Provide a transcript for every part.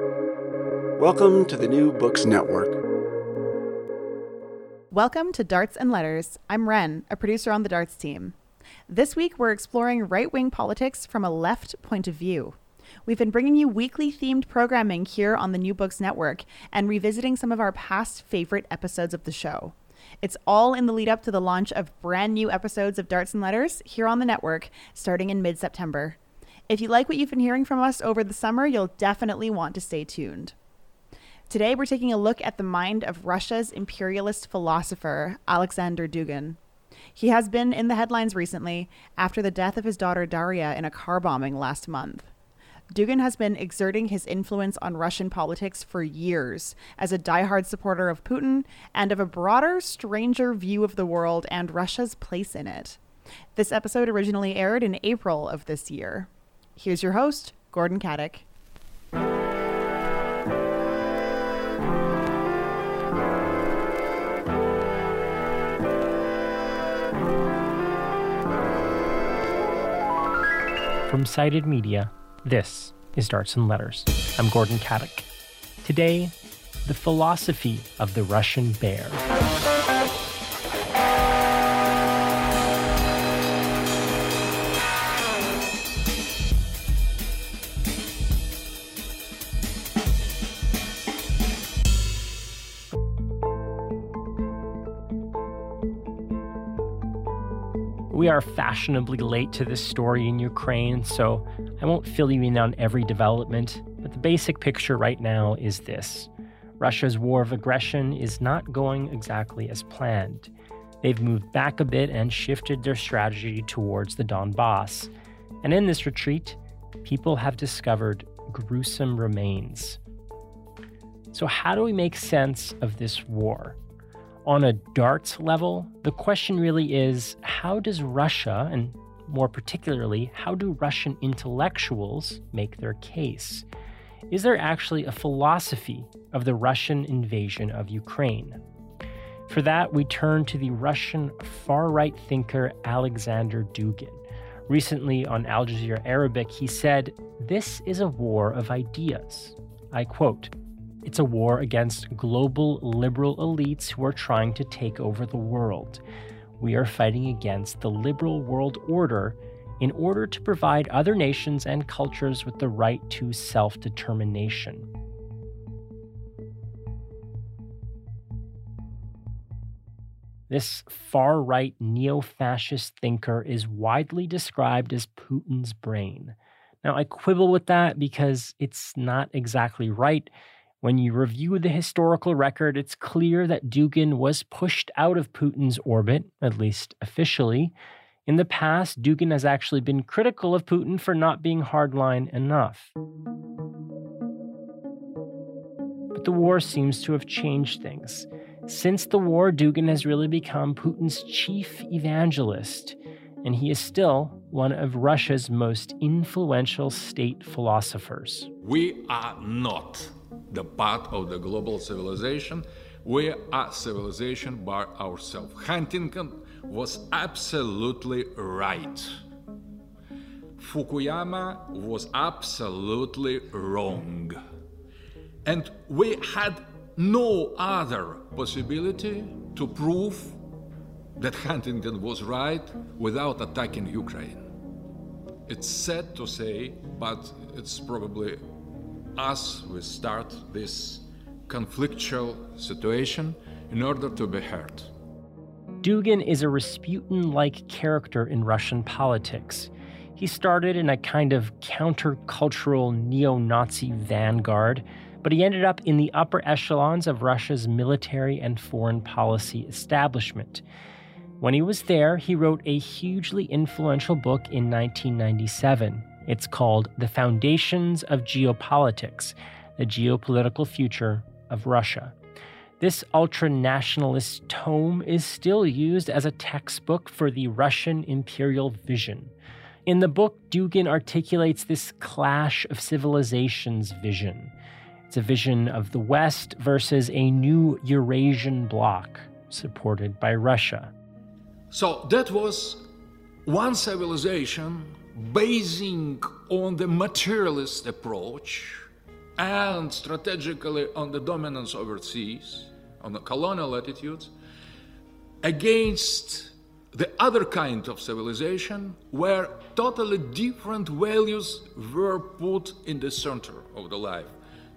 Welcome to the New Books Network. Welcome to Darts and Letters. I'm Ren, a producer on the Darts team. This week, we're exploring right wing politics from a left point of view. We've been bringing you weekly themed programming here on the New Books Network and revisiting some of our past favorite episodes of the show. It's all in the lead up to the launch of brand new episodes of Darts and Letters here on the network starting in mid September. If you like what you've been hearing from us over the summer, you'll definitely want to stay tuned. Today, we're taking a look at the mind of Russia's imperialist philosopher, Alexander Dugin. He has been in the headlines recently after the death of his daughter Daria in a car bombing last month. Dugin has been exerting his influence on Russian politics for years as a diehard supporter of Putin and of a broader, stranger view of the world and Russia's place in it. This episode originally aired in April of this year. Here's your host, Gordon Katic. From Cited Media, this is Darts and Letters. I'm Gordon Katic. Today, the philosophy of the Russian bear. Are fashionably late to this story in Ukraine, so I won't fill you in on every development, but the basic picture right now is this Russia's war of aggression is not going exactly as planned. They've moved back a bit and shifted their strategy towards the Donbass. And in this retreat, people have discovered gruesome remains. So, how do we make sense of this war? On a darts level, the question really is how does Russia, and more particularly, how do Russian intellectuals make their case? Is there actually a philosophy of the Russian invasion of Ukraine? For that, we turn to the Russian far right thinker Alexander Dugin. Recently on Al Jazeera Arabic, he said, This is a war of ideas. I quote, it's a war against global liberal elites who are trying to take over the world. We are fighting against the liberal world order in order to provide other nations and cultures with the right to self determination. This far right neo fascist thinker is widely described as Putin's brain. Now, I quibble with that because it's not exactly right. When you review the historical record, it's clear that Dugin was pushed out of Putin's orbit, at least officially. In the past, Dugin has actually been critical of Putin for not being hardline enough. But the war seems to have changed things. Since the war, Dugin has really become Putin's chief evangelist, and he is still one of Russia's most influential state philosophers. We are not the part of the global civilization. We are civilization by ourselves. Huntington was absolutely right. Fukuyama was absolutely wrong. And we had no other possibility to prove that Huntington was right without attacking Ukraine. It's sad to say, but it's probably us we start this conflictual situation in order to be heard. Dugin is a Rasputin like character in Russian politics. He started in a kind of countercultural neo Nazi vanguard, but he ended up in the upper echelons of Russia's military and foreign policy establishment. When he was there, he wrote a hugely influential book in 1997 it's called The Foundations of Geopolitics The Geopolitical Future of Russia. This ultra nationalist tome is still used as a textbook for the Russian imperial vision. In the book, Dugin articulates this clash of civilizations vision. It's a vision of the West versus a new Eurasian bloc supported by Russia. So that was one civilization basing on the materialist approach and strategically on the dominance overseas, on the colonial attitudes, against the other kind of civilization where totally different values were put in the center of the life.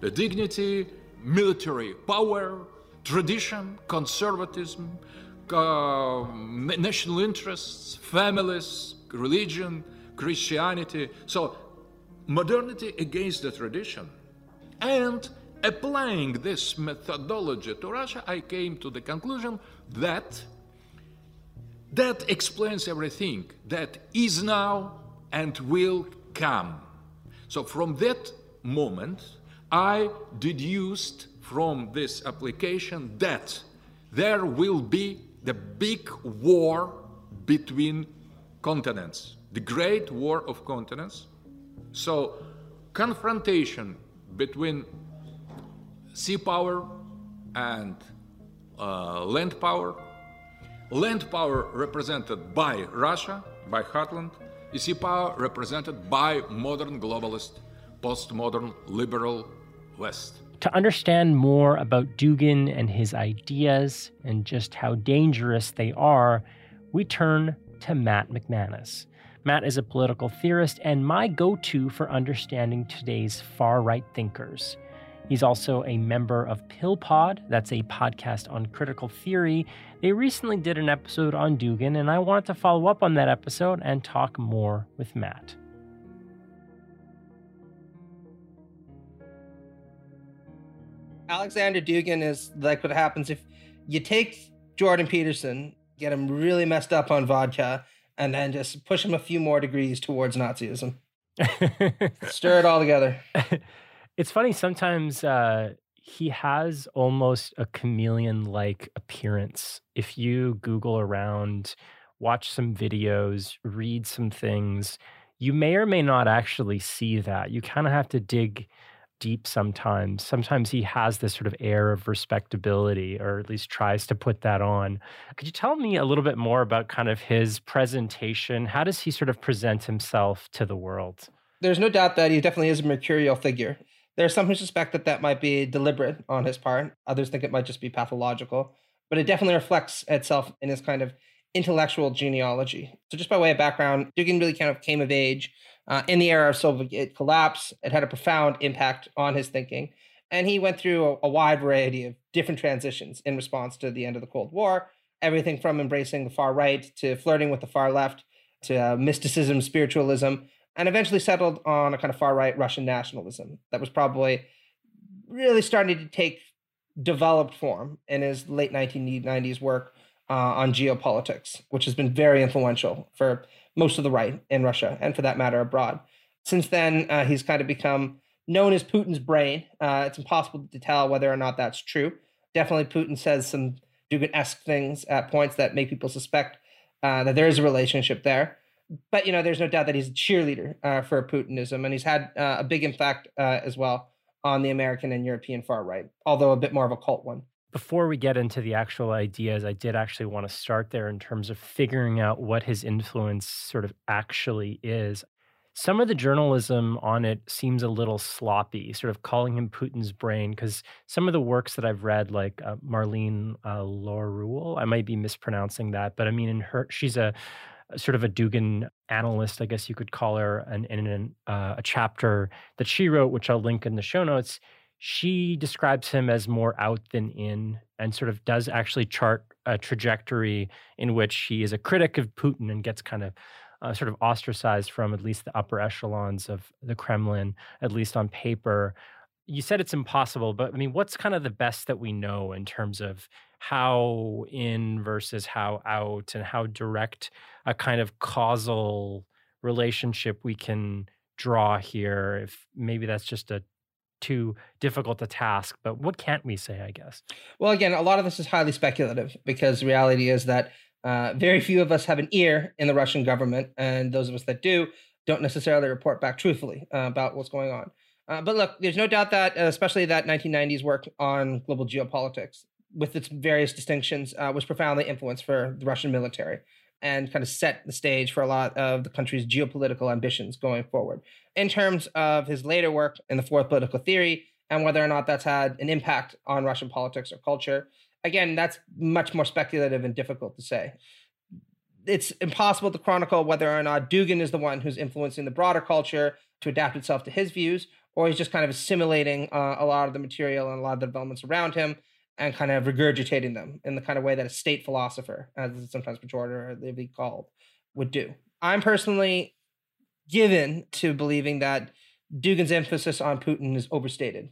The dignity, military power, tradition, conservatism, uh, national interests, families, religion, Christianity. So, modernity against the tradition. And applying this methodology to Russia, I came to the conclusion that that explains everything that is now and will come. So, from that moment, I deduced from this application that there will be the big war between continents, the great war of continents. So, confrontation between sea power and uh, land power land power represented by Russia, by Heartland, sea power represented by modern globalist, postmodern liberal West. To understand more about Dugin and his ideas and just how dangerous they are, we turn to Matt McManus. Matt is a political theorist and my go to for understanding today's far right thinkers. He's also a member of PillPod, that's a podcast on critical theory. They recently did an episode on Dugin, and I wanted to follow up on that episode and talk more with Matt. Alexander Dugin is like what happens if you take Jordan Peterson, get him really messed up on vodka, and then just push him a few more degrees towards Nazism. Stir it all together. It's funny sometimes uh, he has almost a chameleon like appearance. If you Google around, watch some videos, read some things, you may or may not actually see that. You kind of have to dig deep sometimes. Sometimes he has this sort of air of respectability, or at least tries to put that on. Could you tell me a little bit more about kind of his presentation? How does he sort of present himself to the world? There's no doubt that he definitely is a mercurial figure. There are some who suspect that that might be deliberate on his part. Others think it might just be pathological. But it definitely reflects itself in his kind of intellectual genealogy. So, just by way of background, Dugin really kind of came of age uh, in the era of Soviet collapse. It had a profound impact on his thinking. And he went through a, a wide variety of different transitions in response to the end of the Cold War. Everything from embracing the far right to flirting with the far left to uh, mysticism, spiritualism, and eventually settled on a kind of far right Russian nationalism that was probably really starting to take developed form in his late 1990s work uh, on geopolitics, which has been very influential for most of the right in Russia and for that matter abroad. Since then, uh, he's kind of become known as Putin's brain. Uh, it's impossible to tell whether or not that's true. Definitely, Putin says some Dugin esque things at points that make people suspect uh, that there is a relationship there but you know, there's no doubt that he's a cheerleader uh, for Putinism, and he's had uh, a big impact uh, as well on the American and European far right, although a bit more of a cult one. Before we get into the actual ideas, I did actually want to start there in terms of figuring out what his influence sort of actually is. Some of the journalism on it seems a little sloppy, sort of calling him Putin's brain, because some of the works that I've read, like uh, Marlene uh, I might be mispronouncing that, but I mean, in her, she's a sort of a Dugin analyst, I guess you could call her, and in uh, a chapter that she wrote, which I'll link in the show notes, she describes him as more out than in and sort of does actually chart a trajectory in which he is a critic of Putin and gets kind of uh, sort of ostracized from at least the upper echelons of the Kremlin, at least on paper. You said it's impossible, but I mean, what's kind of the best that we know in terms of how in versus how out and how direct a kind of causal relationship we can draw here if maybe that's just a too difficult a task but what can't we say i guess well again a lot of this is highly speculative because reality is that uh, very few of us have an ear in the russian government and those of us that do don't necessarily report back truthfully uh, about what's going on uh, but look there's no doubt that especially that 1990s work on global geopolitics with its various distinctions, uh, was profoundly influenced for the Russian military. And kind of set the stage for a lot of the country's geopolitical ambitions going forward. In terms of his later work in the fourth political theory and whether or not that's had an impact on Russian politics or culture, again, that's much more speculative and difficult to say. It's impossible to chronicle whether or not Dugin is the one who's influencing the broader culture to adapt itself to his views, or he's just kind of assimilating uh, a lot of the material and a lot of the developments around him and kind of regurgitating them in the kind of way that a state philosopher, as it's sometimes pejoratively called, would do. I'm personally given to believing that Dugin's emphasis on Putin is overstated.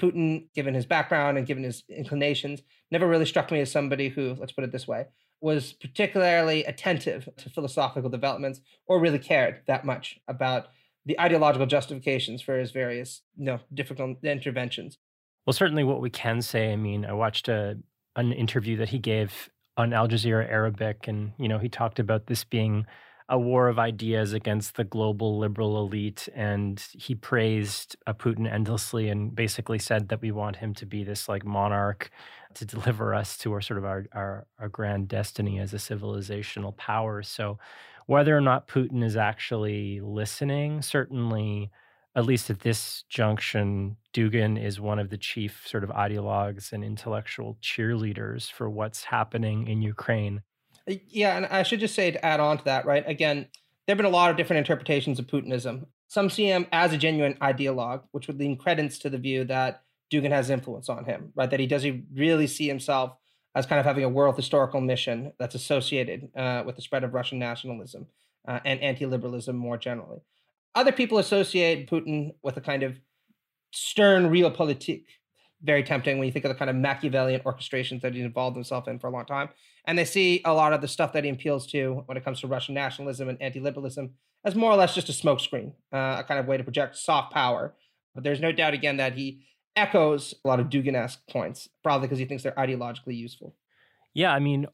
Putin, given his background and given his inclinations, never really struck me as somebody who, let's put it this way, was particularly attentive to philosophical developments or really cared that much about the ideological justifications for his various, you know, difficult interventions. Well, certainly what we can say, I mean, I watched a an interview that he gave on Al Jazeera Arabic, and you know, he talked about this being a war of ideas against the global liberal elite, and he praised uh, Putin endlessly, and basically said that we want him to be this like monarch to deliver us to our sort of our our, our grand destiny as a civilizational power. So, whether or not Putin is actually listening, certainly at least at this junction, Dugin is one of the chief sort of ideologues and intellectual cheerleaders for what's happening in Ukraine. Yeah, and I should just say to add on to that, right? Again, there have been a lot of different interpretations of Putinism. Some see him as a genuine ideologue, which would lean credence to the view that Dugin has influence on him, right? That he does he really see himself as kind of having a world historical mission that's associated uh, with the spread of Russian nationalism uh, and anti-liberalism more generally. Other people associate Putin with a kind of stern realpolitik. Very tempting when you think of the kind of Machiavellian orchestrations that he involved himself in for a long time. And they see a lot of the stuff that he appeals to when it comes to Russian nationalism and anti liberalism as more or less just a smokescreen, uh, a kind of way to project soft power. But there's no doubt, again, that he echoes a lot of Dugin esque points, probably because he thinks they're ideologically useful. Yeah, I mean,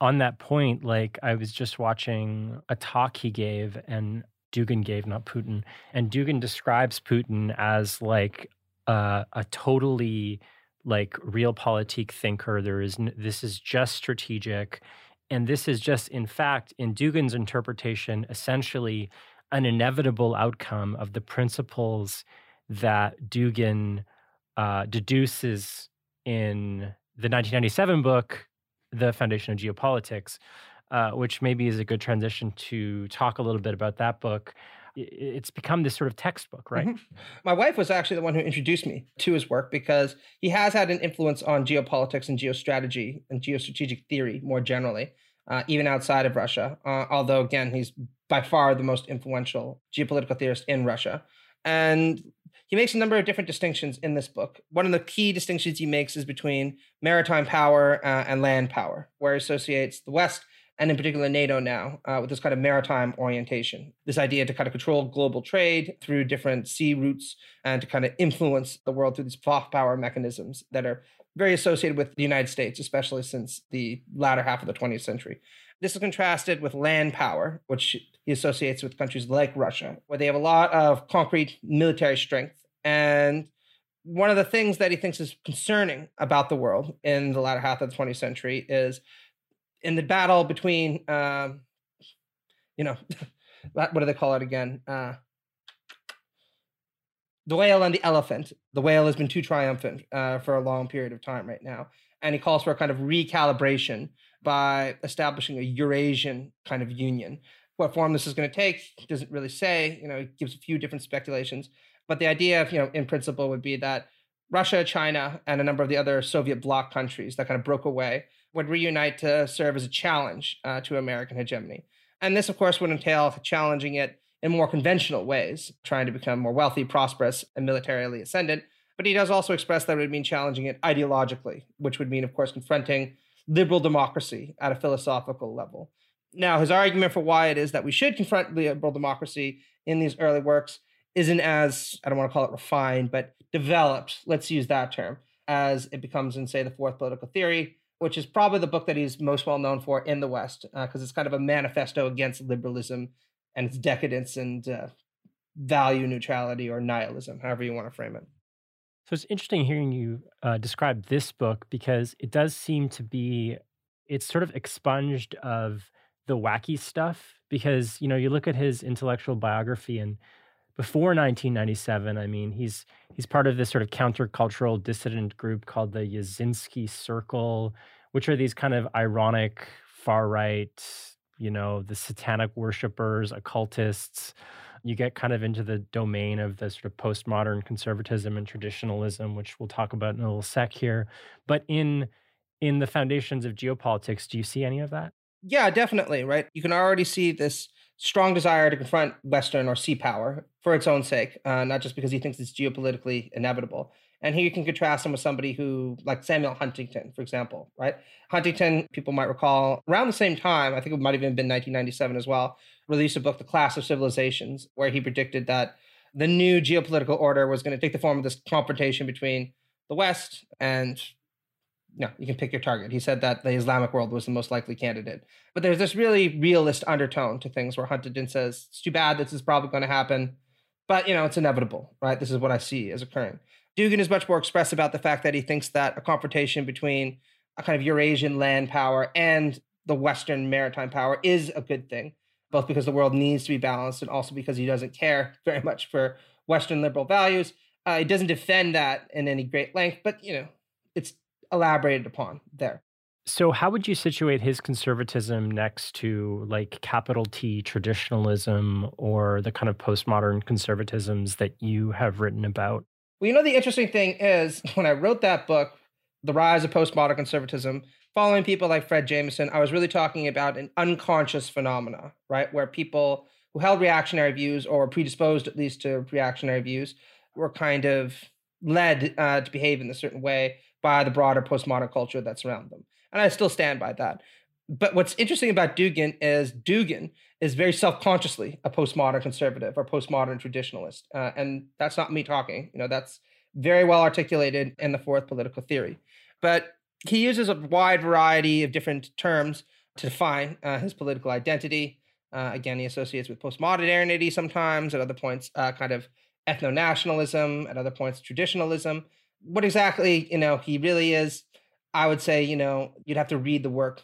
on that point, like I was just watching a talk he gave, and Dugin gave, not Putin. And Dugin describes Putin as like uh, a totally like realpolitik thinker. There is n- this is just strategic, and this is just in fact in Dugin's interpretation essentially an inevitable outcome of the principles that Dugin uh, deduces in the 1997 book, The Foundation of Geopolitics, uh, which maybe is a good transition to talk a little bit about that book. It's become this sort of textbook, right? Mm-hmm. My wife was actually the one who introduced me to his work because he has had an influence on geopolitics and geostrategy and geostrategic theory more generally, uh, even outside of Russia. Uh, although, again, he's by far the most influential geopolitical theorist in Russia. And he makes a number of different distinctions in this book. One of the key distinctions he makes is between maritime power uh, and land power, where he associates the West and in particular NATO now, uh, with this kind of maritime orientation. This idea to kind of control global trade through different sea routes and to kind of influence the world through these soft power mechanisms that are very associated with the United States, especially since the latter half of the 20th century. This is contrasted with land power, which he associates with countries like Russia, where they have a lot of concrete military strength. And one of the things that he thinks is concerning about the world in the latter half of the 20th century is in the battle between, um, you know, what do they call it again? Uh, the whale and the elephant. The whale has been too triumphant uh, for a long period of time right now. And he calls for a kind of recalibration by establishing a Eurasian kind of union. What form this is going to take doesn't really say. You know, he gives a few different speculations. But the idea, of, you know, in principle, would be that Russia, China, and a number of the other Soviet bloc countries that kind of broke away would reunite to serve as a challenge uh, to American hegemony. And this, of course, would entail challenging it in more conventional ways, trying to become more wealthy, prosperous, and militarily ascendant. But he does also express that it would mean challenging it ideologically, which would mean, of course, confronting liberal democracy at a philosophical level. Now, his argument for why it is that we should confront liberal democracy in these early works isn't as, I don't want to call it refined, but developed, let's use that term, as it becomes in, say, the fourth political theory, which is probably the book that he's most well known for in the West, because uh, it's kind of a manifesto against liberalism and its decadence and uh, value neutrality or nihilism, however you want to frame it. So it's interesting hearing you uh, describe this book because it does seem to be, it's sort of expunged of the wacky stuff because, you know, you look at his intellectual biography and before 1997, I mean, he's he's part of this sort of countercultural dissident group called the Yuzhinsky Circle, which are these kind of ironic far right, you know, the satanic worshippers, occultists. You get kind of into the domain of the sort of postmodern conservatism and traditionalism, which we'll talk about in a little sec here. But in in the foundations of geopolitics, do you see any of that? Yeah, definitely. Right. You can already see this strong desire to confront Western or sea power for its own sake, uh, not just because he thinks it's geopolitically inevitable. And here you can contrast him with somebody who, like Samuel Huntington, for example, right? Huntington, people might recall, around the same time, I think it might have even been 1997 as well, released a book, The Clash of Civilizations, where he predicted that the new geopolitical order was going to take the form of this confrontation between the West and no, you can pick your target. He said that the Islamic world was the most likely candidate. But there's this really realist undertone to things where Huntington says, it's too bad this is probably going to happen, but you know, it's inevitable, right? This is what I see as occurring. Dugin is much more express about the fact that he thinks that a confrontation between a kind of Eurasian land power and the Western maritime power is a good thing, both because the world needs to be balanced and also because he doesn't care very much for Western liberal values. Uh, he doesn't defend that in any great length, but you know, it's elaborated upon there. So, how would you situate his conservatism next to like capital T traditionalism or the kind of postmodern conservatisms that you have written about? Well, you know, the interesting thing is when I wrote that book, The Rise of Postmodern Conservatism, following people like Fred Jameson, I was really talking about an unconscious phenomena, right? Where people who held reactionary views or were predisposed at least to reactionary views were kind of led uh, to behave in a certain way by the broader postmodern culture that's around them. And I still stand by that. But what's interesting about Dugin is Dugin is very self-consciously a postmodern conservative or postmodern traditionalist, uh, and that's not me talking. You know, that's very well articulated in the fourth political theory. But he uses a wide variety of different terms to define uh, his political identity. Uh, again, he associates with postmodernity sometimes. At other points, uh, kind of ethno-nationalism. At other points, traditionalism what exactly you know he really is i would say you know you'd have to read the work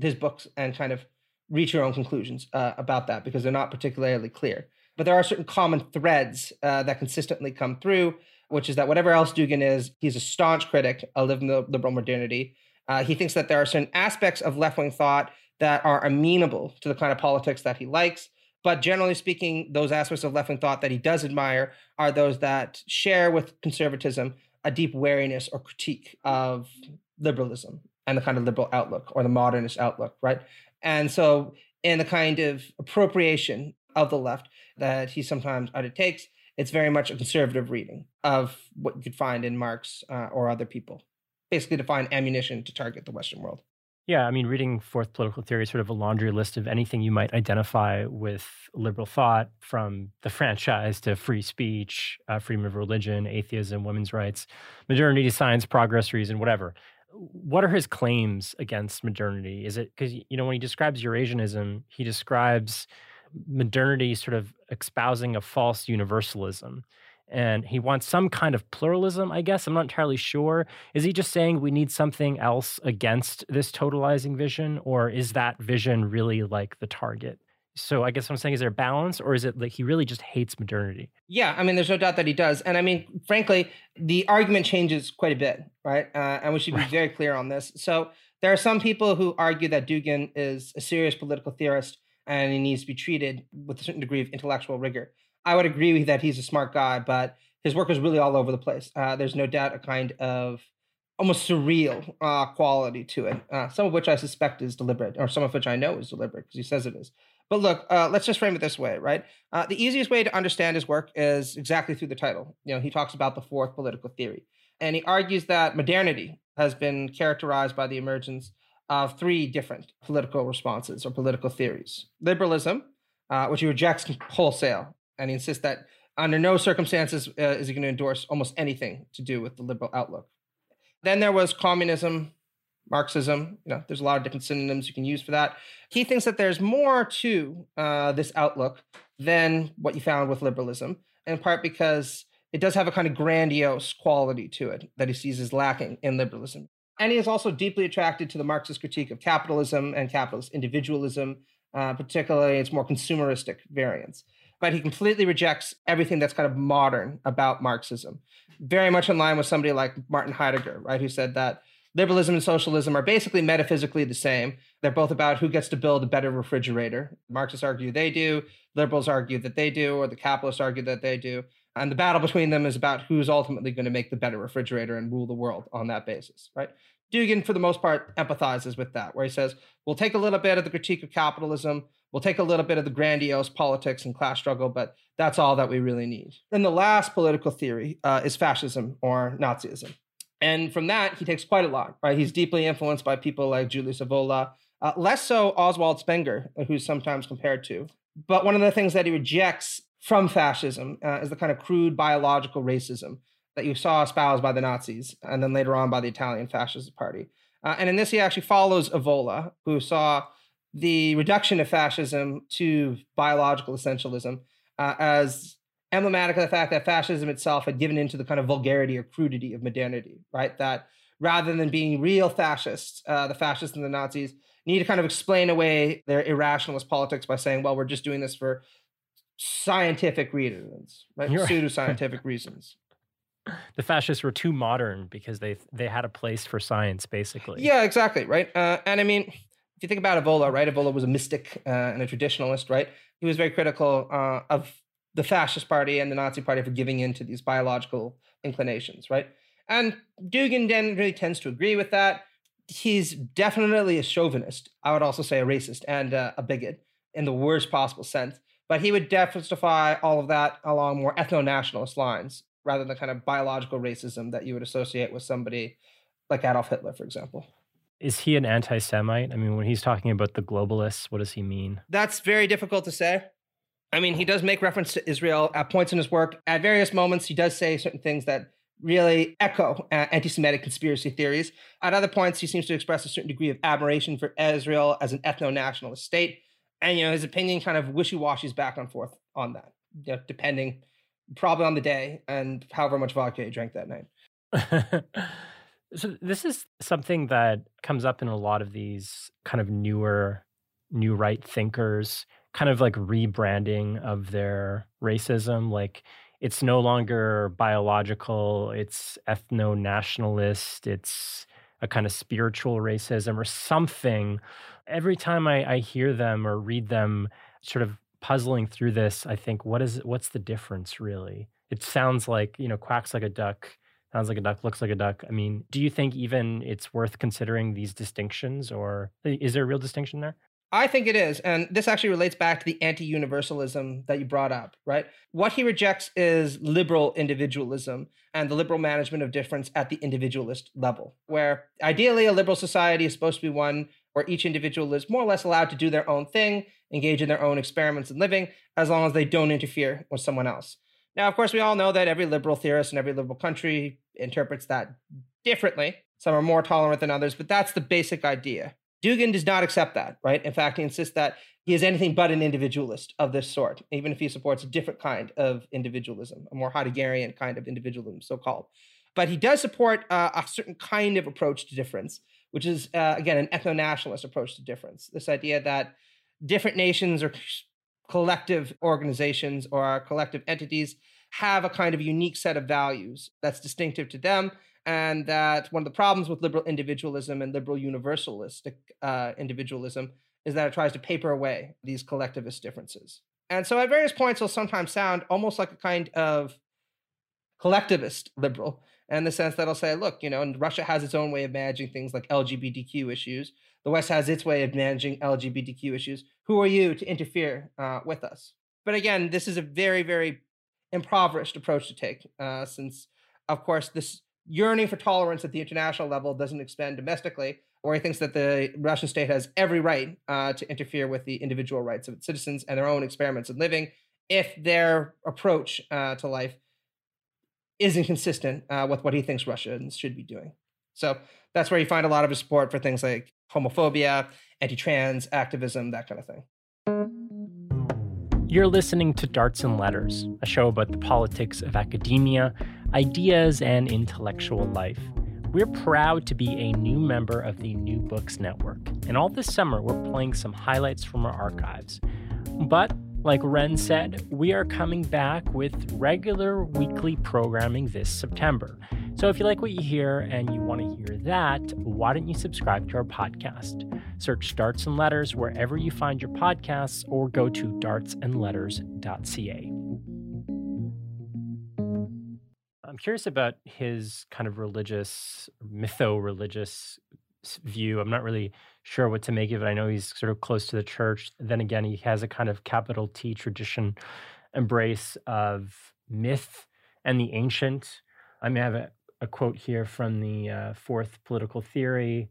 his books and kind of reach your own conclusions uh, about that because they're not particularly clear. But there are certain common threads uh, that consistently come through which is that whatever else dugin is he's a staunch critic of liberal modernity. Uh, he thinks that there are certain aspects of left-wing thought that are amenable to the kind of politics that he likes but generally speaking, those aspects of left wing thought that he does admire are those that share with conservatism a deep wariness or critique of liberalism and the kind of liberal outlook or the modernist outlook, right? And so, in the kind of appropriation of the left that he sometimes undertakes, it's very much a conservative reading of what you could find in Marx uh, or other people, basically to find ammunition to target the Western world. Yeah, I mean, reading Fourth Political Theory is sort of a laundry list of anything you might identify with liberal thought, from the franchise to free speech, uh, freedom of religion, atheism, women's rights, modernity, science, progress, reason, whatever. What are his claims against modernity? Is it because, you know, when he describes Eurasianism, he describes modernity sort of espousing a false universalism and he wants some kind of pluralism, I guess. I'm not entirely sure. Is he just saying we need something else against this totalizing vision, or is that vision really like the target? So I guess what I'm saying is there a balance, or is it like he really just hates modernity? Yeah, I mean, there's no doubt that he does, and I mean, frankly, the argument changes quite a bit, right? Uh, and we should be right. very clear on this. So there are some people who argue that Dugin is a serious political theorist and he needs to be treated with a certain degree of intellectual rigor. I would agree with that he's a smart guy, but his work is really all over the place. Uh, there's no doubt a kind of almost surreal uh, quality to it, uh, some of which I suspect is deliberate, or some of which I know is deliberate because he says it is. But look, uh, let's just frame it this way, right? Uh, the easiest way to understand his work is exactly through the title. You know, he talks about the fourth political theory, and he argues that modernity has been characterized by the emergence of three different political responses or political theories: liberalism, uh, which he rejects wholesale and he insists that under no circumstances uh, is he going to endorse almost anything to do with the liberal outlook. Then there was communism, Marxism. You know, there's a lot of different synonyms you can use for that. He thinks that there's more to uh, this outlook than what you found with liberalism, in part because it does have a kind of grandiose quality to it that he sees as lacking in liberalism. And he is also deeply attracted to the Marxist critique of capitalism and capitalist individualism, uh, particularly its more consumeristic variants. But he completely rejects everything that's kind of modern about Marxism. Very much in line with somebody like Martin Heidegger, right, who said that liberalism and socialism are basically metaphysically the same. They're both about who gets to build a better refrigerator. Marxists argue they do, liberals argue that they do, or the capitalists argue that they do. And the battle between them is about who's ultimately going to make the better refrigerator and rule the world on that basis, right? Dugin, for the most part, empathizes with that, where he says, we'll take a little bit of the critique of capitalism, we'll take a little bit of the grandiose politics and class struggle, but that's all that we really need. And the last political theory uh, is fascism or Nazism. And from that, he takes quite a lot, right? He's deeply influenced by people like Julius Evola, uh, less so Oswald Spengler, who's sometimes compared to. But one of the things that he rejects from fascism uh, is the kind of crude biological racism that you saw espoused by the Nazis and then later on by the Italian Fascist Party. Uh, and in this, he actually follows Evola, who saw the reduction of fascism to biological essentialism uh, as emblematic of the fact that fascism itself had given into the kind of vulgarity or crudity of modernity, right? That rather than being real fascists, uh, the fascists and the Nazis need to kind of explain away their irrationalist politics by saying, well, we're just doing this for scientific reasons, right? Pseudo-scientific reasons. The fascists were too modern because they they had a place for science, basically. Yeah, exactly, right. Uh, and I mean, if you think about Evola, right? Evola was a mystic uh, and a traditionalist, right? He was very critical uh, of the fascist party and the Nazi party for giving in to these biological inclinations, right? And Dugin then really tends to agree with that. He's definitely a chauvinist. I would also say a racist and a bigot in the worst possible sense. But he would justify all of that along more ethno nationalist lines rather than the kind of biological racism that you would associate with somebody like Adolf Hitler, for example. Is he an anti Semite? I mean, when he's talking about the globalists, what does he mean? That's very difficult to say. I mean, he does make reference to Israel at points in his work. At various moments, he does say certain things that really echo uh, anti Semitic conspiracy theories. At other points, he seems to express a certain degree of admiration for Israel as an ethno nationalist state. And, you know, his opinion kind of wishy washes back and forth on that, you know, depending probably on the day and however much vodka you drank that night. so, this is something that comes up in a lot of these kind of newer, new right thinkers kind of like rebranding of their racism. Like it's no longer biological, it's ethno nationalist, it's a kind of spiritual racism or something. Every time I, I hear them or read them sort of puzzling through this, I think, what is what's the difference really? It sounds like, you know, quacks like a duck, sounds like a duck, looks like a duck. I mean, do you think even it's worth considering these distinctions or is there a real distinction there? I think it is. And this actually relates back to the anti universalism that you brought up, right? What he rejects is liberal individualism and the liberal management of difference at the individualist level, where ideally a liberal society is supposed to be one where each individual is more or less allowed to do their own thing, engage in their own experiments and living, as long as they don't interfere with someone else. Now, of course, we all know that every liberal theorist in every liberal country interprets that differently. Some are more tolerant than others, but that's the basic idea. Dugin does not accept that, right? In fact, he insists that he is anything but an individualist of this sort, even if he supports a different kind of individualism, a more Heideggerian kind of individualism, so called. But he does support uh, a certain kind of approach to difference, which is, uh, again, an ethno nationalist approach to difference. This idea that different nations or collective organizations or our collective entities have a kind of unique set of values that's distinctive to them and that one of the problems with liberal individualism and liberal universalistic uh, individualism is that it tries to paper away these collectivist differences. And so at various points, it'll sometimes sound almost like a kind of collectivist liberal in the sense that I'll say, look, you know, and Russia has its own way of managing things like LGBTQ issues. The West has its way of managing LGBTQ issues. Who are you to interfere uh, with us? But again, this is a very, very impoverished approach to take, uh, since, of course, this yearning for tolerance at the international level doesn't expand domestically, or he thinks that the Russian state has every right uh, to interfere with the individual rights of its citizens and their own experiments in living if their approach uh, to life isn't consistent uh, with what he thinks Russians should be doing. So that's where you find a lot of his support for things like homophobia, anti trans activism, that kind of thing. You're listening to Darts and Letters, a show about the politics of academia ideas, and intellectual life. We're proud to be a new member of the New Books Network, and all this summer we're playing some highlights from our archives. But, like Ren said, we are coming back with regular weekly programming this September. So if you like what you hear and you want to hear that, why don't you subscribe to our podcast? Search Darts and Letters wherever you find your podcasts or go to dartsandletters.ca. I'm curious about his kind of religious, mytho religious view. I'm not really sure what to make of it. I know he's sort of close to the church. Then again, he has a kind of capital T tradition embrace of myth and the ancient. I may have a, a quote here from the uh, fourth political theory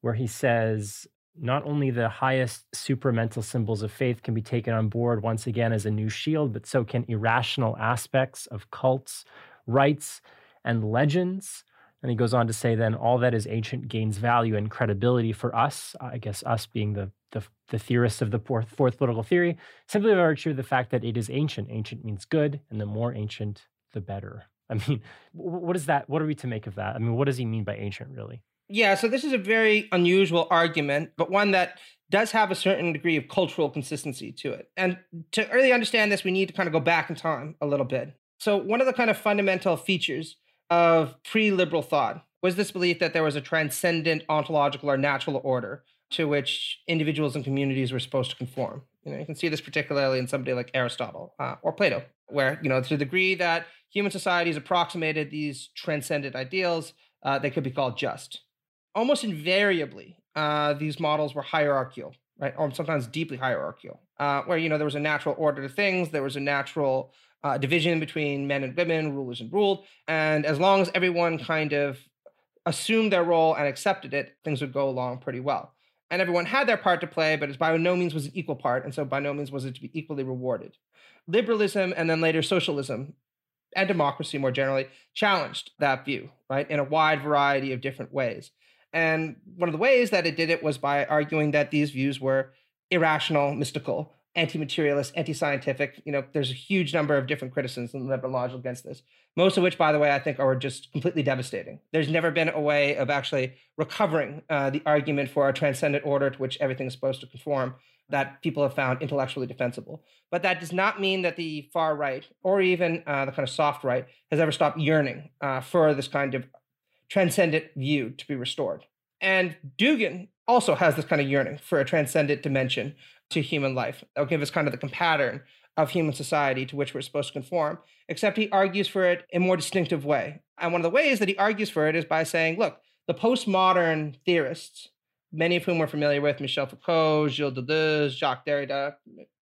where he says, not only the highest supramental symbols of faith can be taken on board once again as a new shield, but so can irrational aspects of cults, rites, and legends. And he goes on to say, then all that is ancient gains value and credibility for us, I guess us being the, the, the theorists of the fourth, fourth political theory, simply by virtue of the fact that it is ancient. Ancient means good, and the more ancient, the better. I mean, what is that? What are we to make of that? I mean, what does he mean by ancient, really? Yeah, so this is a very unusual argument, but one that does have a certain degree of cultural consistency to it. And to really understand this, we need to kind of go back in time a little bit. So, one of the kind of fundamental features of pre liberal thought was this belief that there was a transcendent ontological or natural order to which individuals and communities were supposed to conform. You know, you can see this particularly in somebody like Aristotle uh, or Plato, where you know to the degree that human societies approximated these transcendent ideals, uh, they could be called just. Almost invariably, uh, these models were hierarchical, right, or sometimes deeply hierarchical, uh, where you know there was a natural order to things, there was a natural uh, division between men and women, rulers and ruled, and as long as everyone kind of assumed their role and accepted it, things would go along pretty well and everyone had their part to play, but it by no means was an equal part, and so by no means was it to be equally rewarded. Liberalism and then later socialism and democracy more generally challenged that view, right, in a wide variety of different ways. And one of the ways that it did it was by arguing that these views were irrational, mystical, anti-materialist, anti-scientific. You know, there's a huge number of different criticisms in liberal logic against this. Most of which, by the way, I think are just completely devastating. There's never been a way of actually recovering uh, the argument for a transcendent order to which everything is supposed to conform that people have found intellectually defensible. But that does not mean that the far right, or even uh, the kind of soft right, has ever stopped yearning uh, for this kind of transcendent view to be restored. And Dugin also has this kind of yearning for a transcendent dimension to human life. That'll give us kind of the pattern of human society to which we're supposed to conform, except he argues for it in a more distinctive way. And one of the ways that he argues for it is by saying, look, the postmodern theorists, many of whom we're familiar with, Michel Foucault, Gilles Deleuze, Jacques Derrida,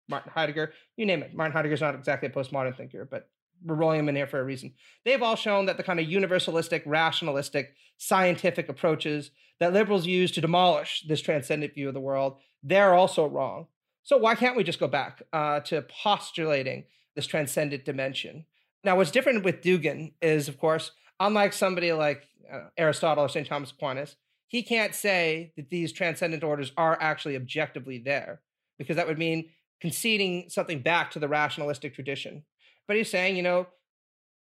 Martin Heidegger, you name it. Martin Heidegger's not exactly a postmodern thinker, but we're rolling him in here for a reason. They've all shown that the kind of universalistic, rationalistic, scientific approaches that liberals use to demolish this transcendent view of the world, they're also wrong. So why can't we just go back uh, to postulating this transcendent dimension? Now, what's different with Dugin is, of course, unlike somebody like uh, Aristotle or St. Thomas Aquinas, he can't say that these transcendent orders are actually objectively there, because that would mean conceding something back to the rationalistic tradition. But he's saying, you know,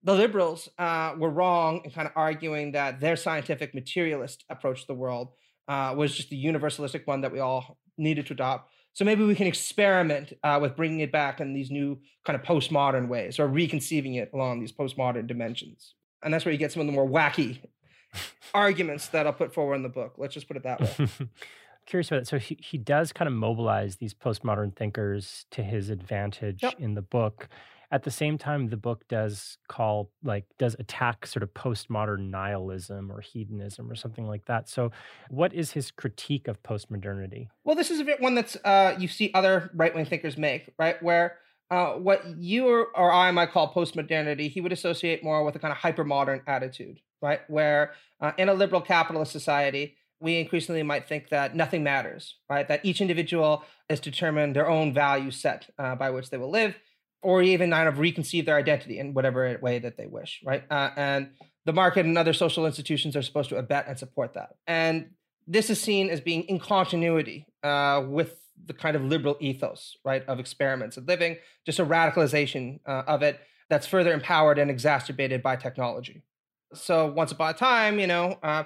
the liberals uh, were wrong in kind of arguing that their scientific materialist approach to the world uh, was just the universalistic one that we all needed to adopt. So maybe we can experiment uh, with bringing it back in these new kind of postmodern ways or reconceiving it along these postmodern dimensions. And that's where you get some of the more wacky arguments that I'll put forward in the book. Let's just put it that way. Curious about it. So he, he does kind of mobilize these postmodern thinkers to his advantage yep. in the book. At the same time, the book does call, like, does attack sort of postmodern nihilism or hedonism or something like that. So, what is his critique of postmodernity? Well, this is a bit one that's uh, you see other right wing thinkers make, right? Where uh, what you or, or I might call postmodernity, he would associate more with a kind of hypermodern attitude, right? Where uh, in a liberal capitalist society, we increasingly might think that nothing matters, right? That each individual is determined their own value set uh, by which they will live, or even kind of reconceive their identity in whatever way that they wish, right? Uh, and the market and other social institutions are supposed to abet and support that. And this is seen as being in continuity uh, with the kind of liberal ethos, right, of experiments and living, just a radicalization uh, of it that's further empowered and exacerbated by technology. So once upon a time, you know, uh,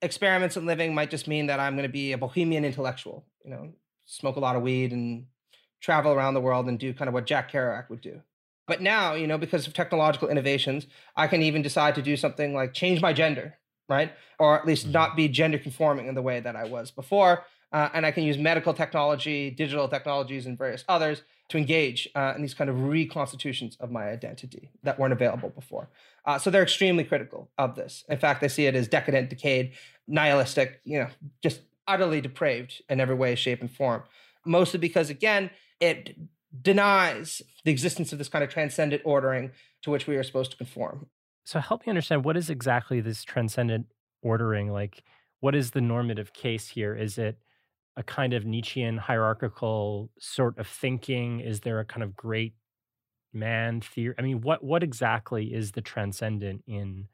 experiments in living might just mean that I'm going to be a bohemian intellectual, you know, smoke a lot of weed and travel around the world and do kind of what Jack Kerouac would do. But now, you know, because of technological innovations, I can even decide to do something like change my gender, right? Or at least mm-hmm. not be gender conforming in the way that I was before. Uh, and I can use medical technology, digital technologies, and various others to engage uh, in these kind of reconstitutions of my identity that weren't available before. Uh, so they're extremely critical of this. In fact, they see it as decadent, decayed, nihilistic, you know, just utterly depraved in every way, shape, and form. Mostly because, again, it denies the existence of this kind of transcendent ordering to which we are supposed to conform. So help me understand what is exactly this transcendent ordering? Like, what is the normative case here? Is it a kind of Nietzschean hierarchical sort of thinking? Is there a kind of great man theory? I mean, what what exactly is the transcendent in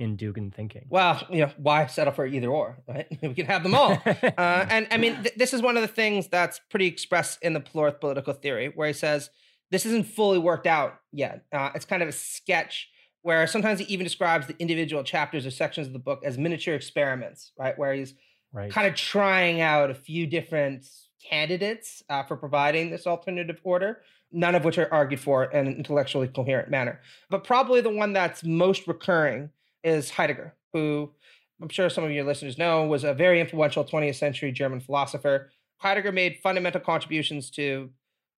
in Dugin thinking? Well, you know, why settle for either or, right? we can have them all. uh, and I mean, th- this is one of the things that's pretty expressed in the political theory, where he says this isn't fully worked out yet. Uh, it's kind of a sketch where sometimes he even describes the individual chapters or sections of the book as miniature experiments, right? Where he's right. kind of trying out a few different candidates uh, for providing this alternative order none of which are argued for in an intellectually coherent manner. But probably the one that's most recurring is Heidegger, who I'm sure some of your listeners know was a very influential 20th century German philosopher. Heidegger made fundamental contributions to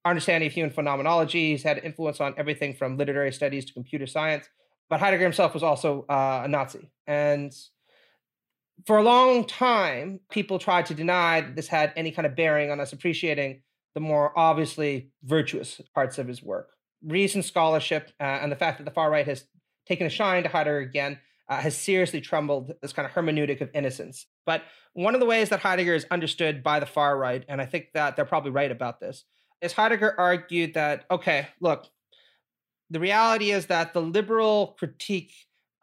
understanding of human phenomenology. He's had influence on everything from literary studies to computer science. But Heidegger himself was also uh, a Nazi. And for a long time, people tried to deny that this had any kind of bearing on us appreciating the more obviously virtuous parts of his work. Recent scholarship uh, and the fact that the far right has taken a shine to Heidegger again uh, has seriously trembled this kind of hermeneutic of innocence. But one of the ways that Heidegger is understood by the far right, and I think that they're probably right about this, is Heidegger argued that, okay, look, the reality is that the liberal critique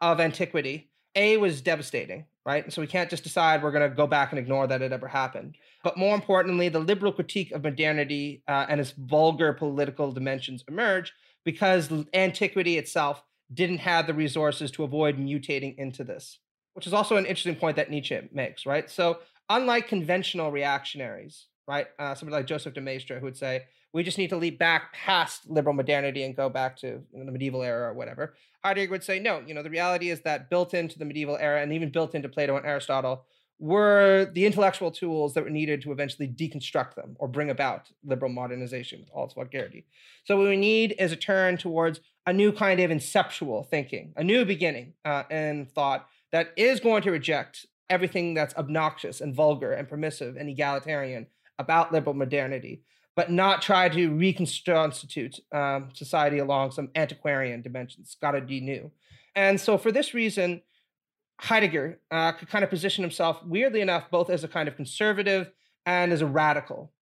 of antiquity, A, was devastating, right? So we can't just decide we're going to go back and ignore that it ever happened. But more importantly, the liberal critique of modernity uh, and its vulgar political dimensions emerge because antiquity itself didn't have the resources to avoid mutating into this, which is also an interesting point that Nietzsche makes, right? So, unlike conventional reactionaries, right, uh, somebody like Joseph de Maistre who would say, we just need to leap back past liberal modernity and go back to you know, the medieval era or whatever. Heidegger would say, no, you know, the reality is that built into the medieval era and even built into Plato and Aristotle were the intellectual tools that were needed to eventually deconstruct them or bring about liberal modernization with all its vulgarity. So, what we need is a turn towards a new kind of inceptual thinking, a new beginning uh, in thought that is going to reject everything that's obnoxious and vulgar and permissive and egalitarian about liberal modernity, but not try to reconstitute um, society along some antiquarian dimensions. Got to be new. And so, for this reason, Heidegger uh, could kind of position himself, weirdly enough, both as a kind of conservative and as a radical,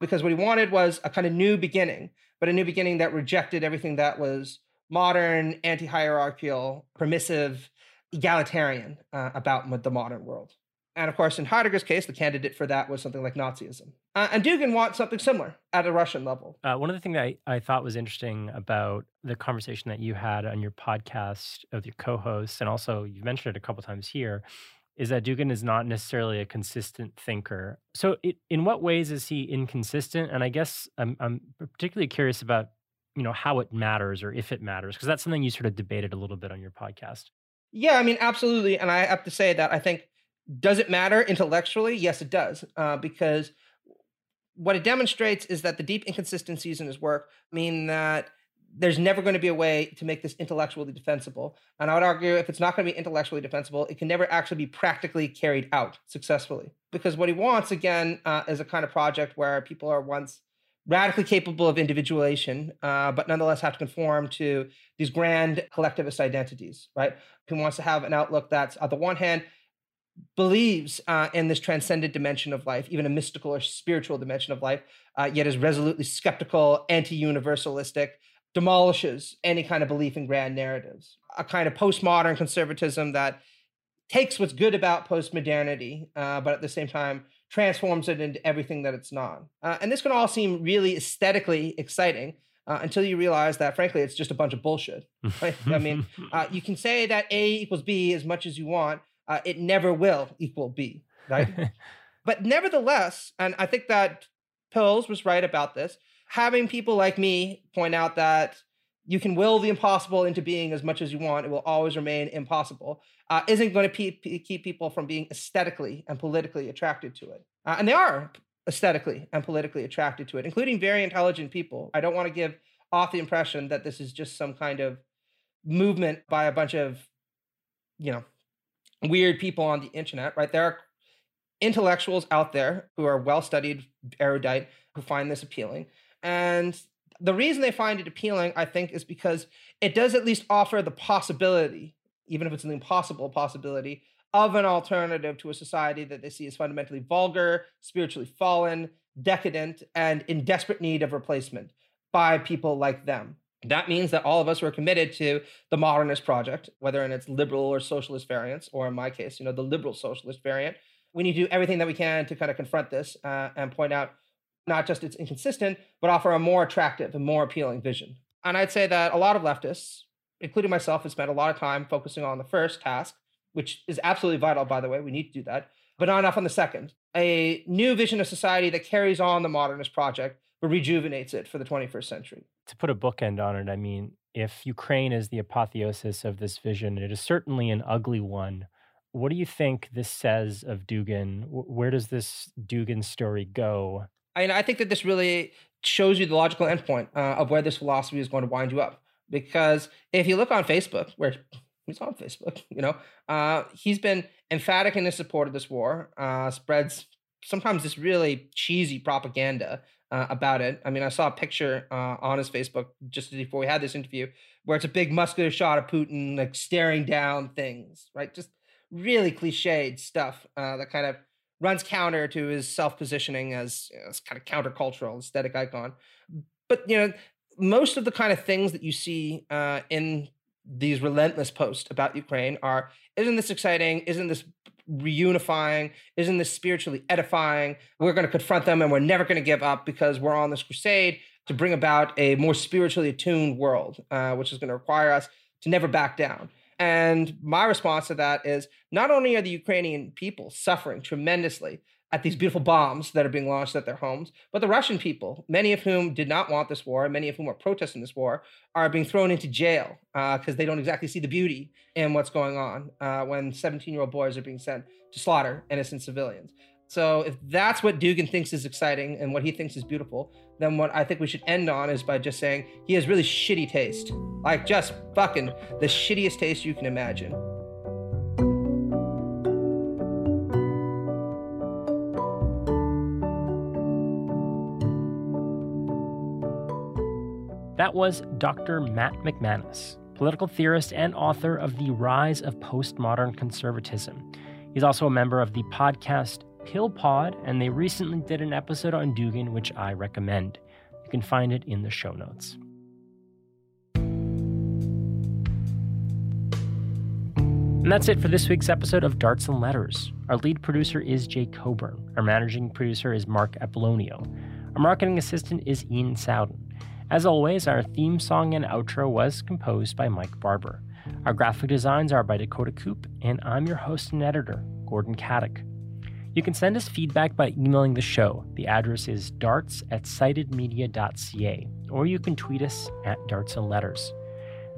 because what he wanted was a kind of new beginning, but a new beginning that rejected everything that was modern, anti hierarchical, permissive, egalitarian uh, about the modern world. And of course, in Heidegger's case, the candidate for that was something like Nazism. Uh, and Dugin wants something similar at a Russian level. Uh, one of the things I, I thought was interesting about the conversation that you had on your podcast with your co hosts, and also you mentioned it a couple times here, is that Dugin is not necessarily a consistent thinker. So, it, in what ways is he inconsistent? And I guess I'm, I'm particularly curious about you know how it matters or if it matters because that's something you sort of debated a little bit on your podcast yeah i mean absolutely and i have to say that i think does it matter intellectually? Yes, it does, uh, because what it demonstrates is that the deep inconsistencies in his work mean that there's never going to be a way to make this intellectually defensible. And I would argue if it's not going to be intellectually defensible, it can never actually be practically carried out successfully. Because what he wants, again, uh, is a kind of project where people are once radically capable of individuation, uh, but nonetheless have to conform to these grand collectivist identities, right? He wants to have an outlook that's, on the one hand, believes uh, in this transcendent dimension of life, even a mystical or spiritual dimension of life, uh, yet is resolutely skeptical, anti universalistic, demolishes any kind of belief in grand narratives. A kind of postmodern conservatism that takes what's good about postmodernity, uh, but at the same time transforms it into everything that it's not. Uh, and this can all seem really aesthetically exciting. uh, until you realize that, frankly, it's just a bunch of bullshit. Right? I mean, uh, you can say that A equals B as much as you want. Uh, it never will equal B, right? but nevertheless, and I think that Pills was right about this, having people like me point out that you can will the impossible into being as much as you want, it will always remain impossible, uh, isn't going to keep, keep people from being aesthetically and politically attracted to it. Uh, and they are aesthetically and politically attracted to it, including very intelligent people. I don't want to give off the impression that this is just some kind of movement by a bunch of, you know, weird people on the internet, right? There are intellectuals out there who are well studied, erudite, who find this appealing. And the reason they find it appealing, I think, is because it does at least offer the possibility, even if it's an impossible possibility, of an alternative to a society that they see as fundamentally vulgar, spiritually fallen, decadent, and in desperate need of replacement by people like them. That means that all of us who are committed to the modernist project, whether in its liberal or socialist variants, or in my case, you know, the liberal socialist variant, we need to do everything that we can to kind of confront this uh, and point out not just it's inconsistent, but offer a more attractive and more appealing vision. And I'd say that a lot of leftists, including myself, have spent a lot of time focusing on the first task, which is absolutely vital, by the way. We need to do that, but not enough on the second. A new vision of society that carries on the modernist project, but rejuvenates it for the 21st century. To put a bookend on it, I mean, if Ukraine is the apotheosis of this vision, it is certainly an ugly one. What do you think this says of Dugin? Where does this Dugin story go? I I think that this really shows you the logical endpoint uh, of where this philosophy is going to wind you up. Because if you look on Facebook, where he's on Facebook, you know, uh, he's been emphatic in his support of this war, uh, spreads sometimes this really cheesy propaganda uh, about it. I mean, I saw a picture uh, on his Facebook just before we had this interview where it's a big muscular shot of Putin like staring down things, right? Just really cliched stuff uh, that kind of runs counter to his self positioning as, you know, kind of countercultural aesthetic icon. But you know, most of the kind of things that you see uh, in these relentless posts about Ukraine are isn't this exciting? Isn't this reunifying? Isn't this spiritually edifying? We're going to confront them and we're never going to give up because we're on this crusade to bring about a more spiritually attuned world, uh, which is going to require us to never back down. And my response to that is not only are the Ukrainian people suffering tremendously at these beautiful bombs that are being launched at their homes, but the Russian people, many of whom did not want this war, many of whom are protesting this war, are being thrown into jail because uh, they don't exactly see the beauty in what's going on uh, when 17 year old boys are being sent to slaughter innocent civilians. So if that's what Dugin thinks is exciting and what he thinks is beautiful, then what I think we should end on is by just saying he has really shitty taste. Like just fucking the shittiest taste you can imagine. That was Dr. Matt McManus, political theorist and author of The Rise of Postmodern Conservatism. He's also a member of the podcast Pill Pod, and they recently did an episode on Dugin, which I recommend. You can find it in the show notes. And that's it for this week's episode of Darts and Letters. Our lead producer is Jay Coburn. Our managing producer is Mark Apollonio. Our marketing assistant is Ian Sowden. As always, our theme song and outro was composed by Mike Barber. Our graphic designs are by Dakota Coop, and I'm your host and editor, Gordon Katic. You can send us feedback by emailing the show. The address is darts at citedmedia.ca, or you can tweet us at darts and letters.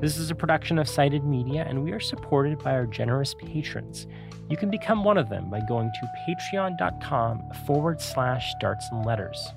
This is a production of Cited Media, and we are supported by our generous patrons. You can become one of them by going to patreon.com forward slash darts and letters.